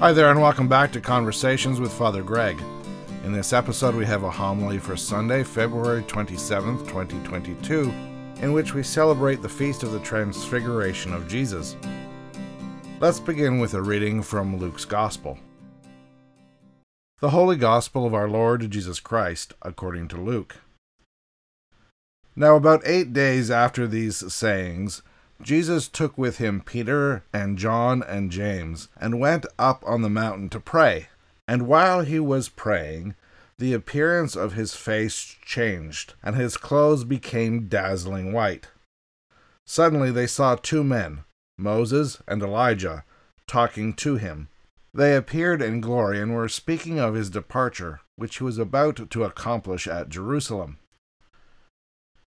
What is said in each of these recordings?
Hi there, and welcome back to Conversations with Father Greg. In this episode, we have a homily for Sunday, February 27th, 2022, in which we celebrate the Feast of the Transfiguration of Jesus. Let's begin with a reading from Luke's Gospel. The Holy Gospel of our Lord Jesus Christ, according to Luke. Now, about eight days after these sayings, Jesus took with him Peter and John and James, and went up on the mountain to pray. And while he was praying, the appearance of his face changed, and his clothes became dazzling white. Suddenly they saw two men, Moses and Elijah, talking to him. They appeared in glory and were speaking of his departure, which he was about to accomplish at Jerusalem.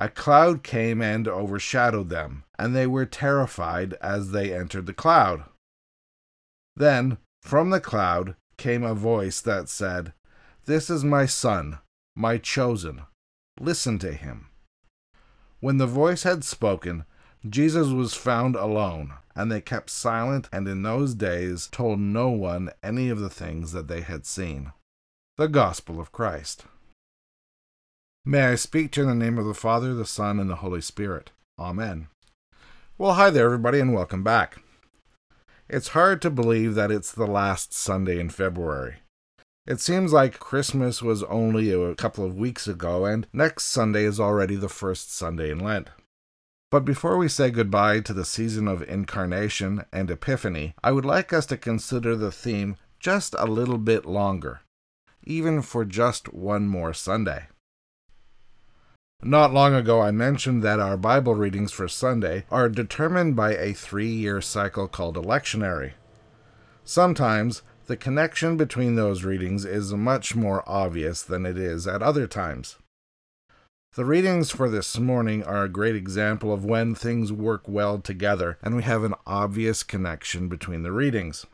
a cloud came and overshadowed them, and they were terrified as they entered the cloud. Then, from the cloud, came a voice that said, This is my Son, my chosen. Listen to him. When the voice had spoken, Jesus was found alone, and they kept silent and in those days told no one any of the things that they had seen. The Gospel of Christ. May I speak to you in the name of the Father, the Son, and the Holy Spirit. Amen. Well, hi there, everybody, and welcome back. It's hard to believe that it's the last Sunday in February. It seems like Christmas was only a couple of weeks ago, and next Sunday is already the first Sunday in Lent. But before we say goodbye to the season of Incarnation and Epiphany, I would like us to consider the theme just a little bit longer, even for just one more Sunday. Not long ago, I mentioned that our Bible readings for Sunday are determined by a three year cycle called a lectionary. Sometimes the connection between those readings is much more obvious than it is at other times. The readings for this morning are a great example of when things work well together and we have an obvious connection between the readings.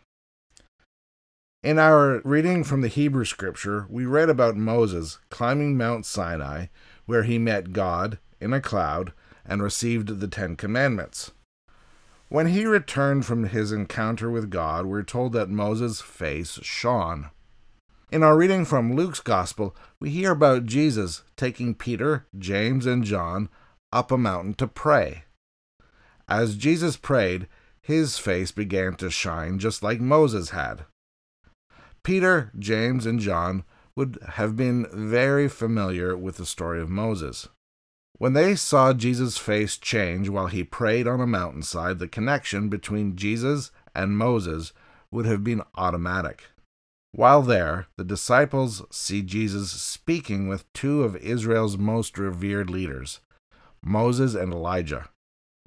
In our reading from the Hebrew scripture, we read about Moses climbing Mount Sinai where he met God in a cloud and received the Ten Commandments. When he returned from his encounter with God, we're told that Moses' face shone. In our reading from Luke's Gospel, we hear about Jesus taking Peter, James, and John up a mountain to pray. As Jesus prayed, his face began to shine just like Moses had. Peter, James, and John would have been very familiar with the story of Moses. When they saw Jesus' face change while he prayed on a mountainside, the connection between Jesus and Moses would have been automatic. While there, the disciples see Jesus speaking with two of Israel's most revered leaders, Moses and Elijah.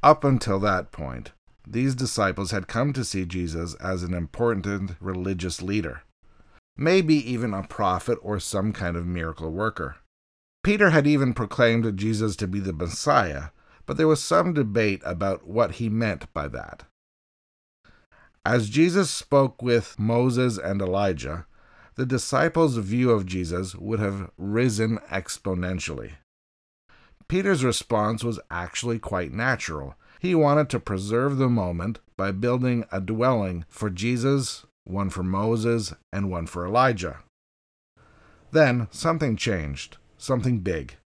Up until that point, these disciples had come to see Jesus as an important religious leader maybe even a prophet or some kind of miracle worker. Peter had even proclaimed Jesus to be the Messiah, but there was some debate about what he meant by that. As Jesus spoke with Moses and Elijah, the disciples' view of Jesus would have risen exponentially. Peter's response was actually quite natural. He wanted to preserve the moment by building a dwelling for Jesus one for Moses, and one for Elijah. Then something changed, something big.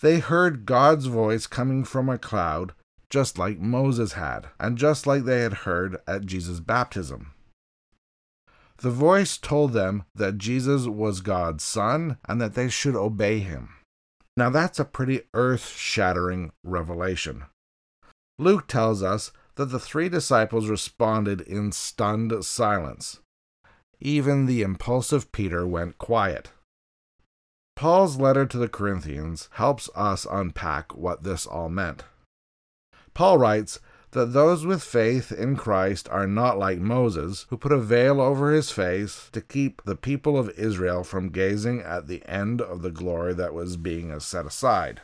They heard God's voice coming from a cloud, just like Moses had, and just like they had heard at Jesus' baptism. The voice told them that Jesus was God's Son and that they should obey him. Now that's a pretty earth shattering revelation. Luke tells us that the three disciples responded in stunned silence. Even the impulsive Peter went quiet. Paul's letter to the Corinthians helps us unpack what this all meant. Paul writes that those with faith in Christ are not like Moses, who put a veil over his face to keep the people of Israel from gazing at the end of the glory that was being set aside.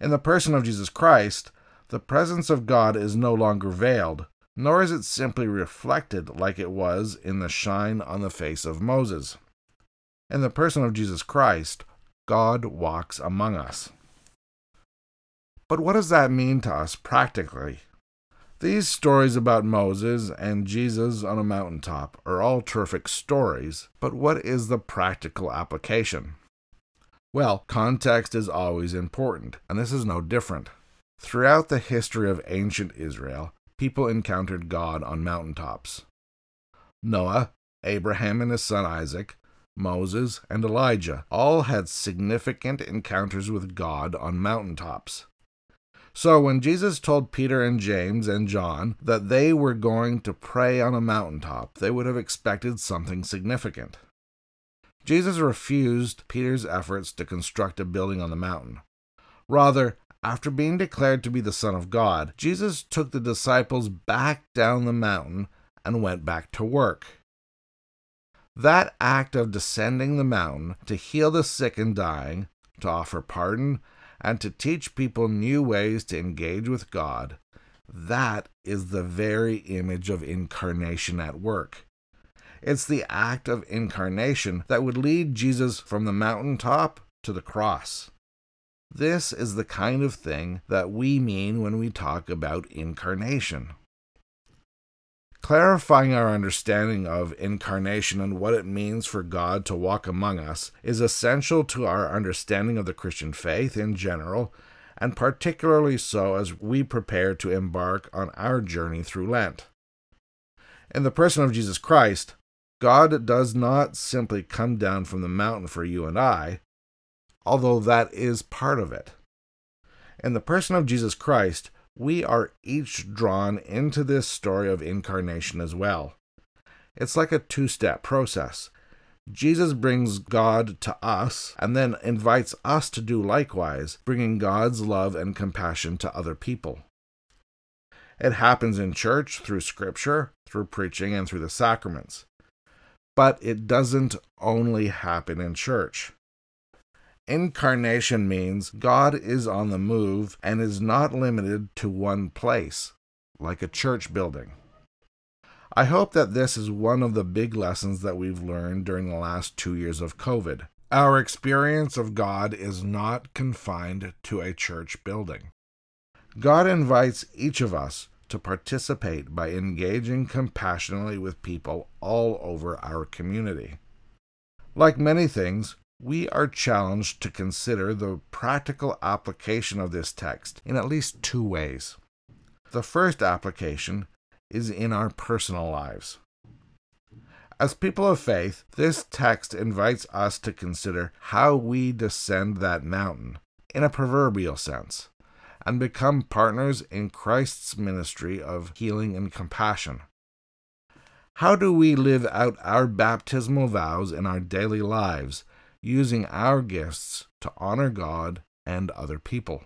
In the person of Jesus Christ, the presence of God is no longer veiled, nor is it simply reflected like it was in the shine on the face of Moses. In the person of Jesus Christ, God walks among us. But what does that mean to us practically? These stories about Moses and Jesus on a mountaintop are all terrific stories, but what is the practical application? Well, context is always important, and this is no different. Throughout the history of ancient Israel, people encountered God on mountaintops. Noah, Abraham and his son Isaac, Moses, and Elijah all had significant encounters with God on mountaintops. So when Jesus told Peter and James and John that they were going to pray on a mountaintop, they would have expected something significant. Jesus refused Peter's efforts to construct a building on the mountain. Rather, after being declared to be the Son of God, Jesus took the disciples back down the mountain and went back to work. That act of descending the mountain to heal the sick and dying, to offer pardon, and to teach people new ways to engage with God, that is the very image of incarnation at work. It's the act of incarnation that would lead Jesus from the mountaintop to the cross. This is the kind of thing that we mean when we talk about incarnation. Clarifying our understanding of incarnation and what it means for God to walk among us is essential to our understanding of the Christian faith in general, and particularly so as we prepare to embark on our journey through Lent. In the person of Jesus Christ, God does not simply come down from the mountain for you and I, although that is part of it. In the person of Jesus Christ, we are each drawn into this story of incarnation as well. It's like a two step process. Jesus brings God to us and then invites us to do likewise, bringing God's love and compassion to other people. It happens in church, through scripture, through preaching, and through the sacraments. But it doesn't only happen in church. Incarnation means God is on the move and is not limited to one place, like a church building. I hope that this is one of the big lessons that we've learned during the last two years of COVID. Our experience of God is not confined to a church building. God invites each of us to participate by engaging compassionately with people all over our community. Like many things, we are challenged to consider the practical application of this text in at least two ways. The first application is in our personal lives. As people of faith, this text invites us to consider how we descend that mountain, in a proverbial sense, and become partners in Christ's ministry of healing and compassion. How do we live out our baptismal vows in our daily lives using our gifts to honor God and other people.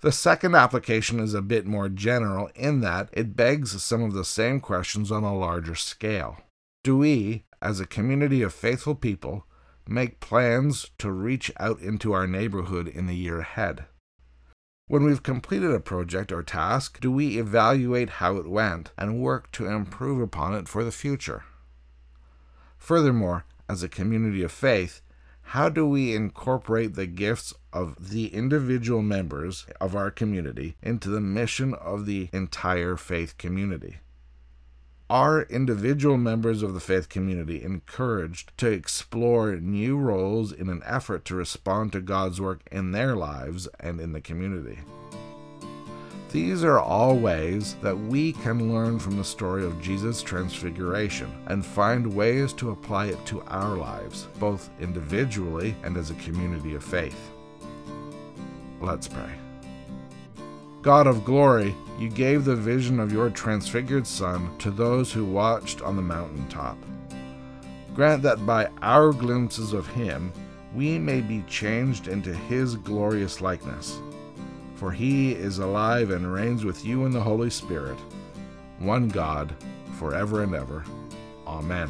The second application is a bit more general in that it begs some of the same questions on a larger scale. Do we, as a community of faithful people, make plans to reach out into our neighborhood in the year ahead? When we've completed a project or task, do we evaluate how it went and work to improve upon it for the future? Furthermore, as a community of faith, how do we incorporate the gifts of the individual members of our community into the mission of the entire faith community? Are individual members of the faith community encouraged to explore new roles in an effort to respond to God's work in their lives and in the community? These are all ways that we can learn from the story of Jesus' transfiguration and find ways to apply it to our lives, both individually and as a community of faith. Let's pray. God of glory, you gave the vision of your transfigured Son to those who watched on the mountaintop. Grant that by our glimpses of him, we may be changed into his glorious likeness for he is alive and reigns with you in the Holy Spirit, one God, forever and ever. Amen.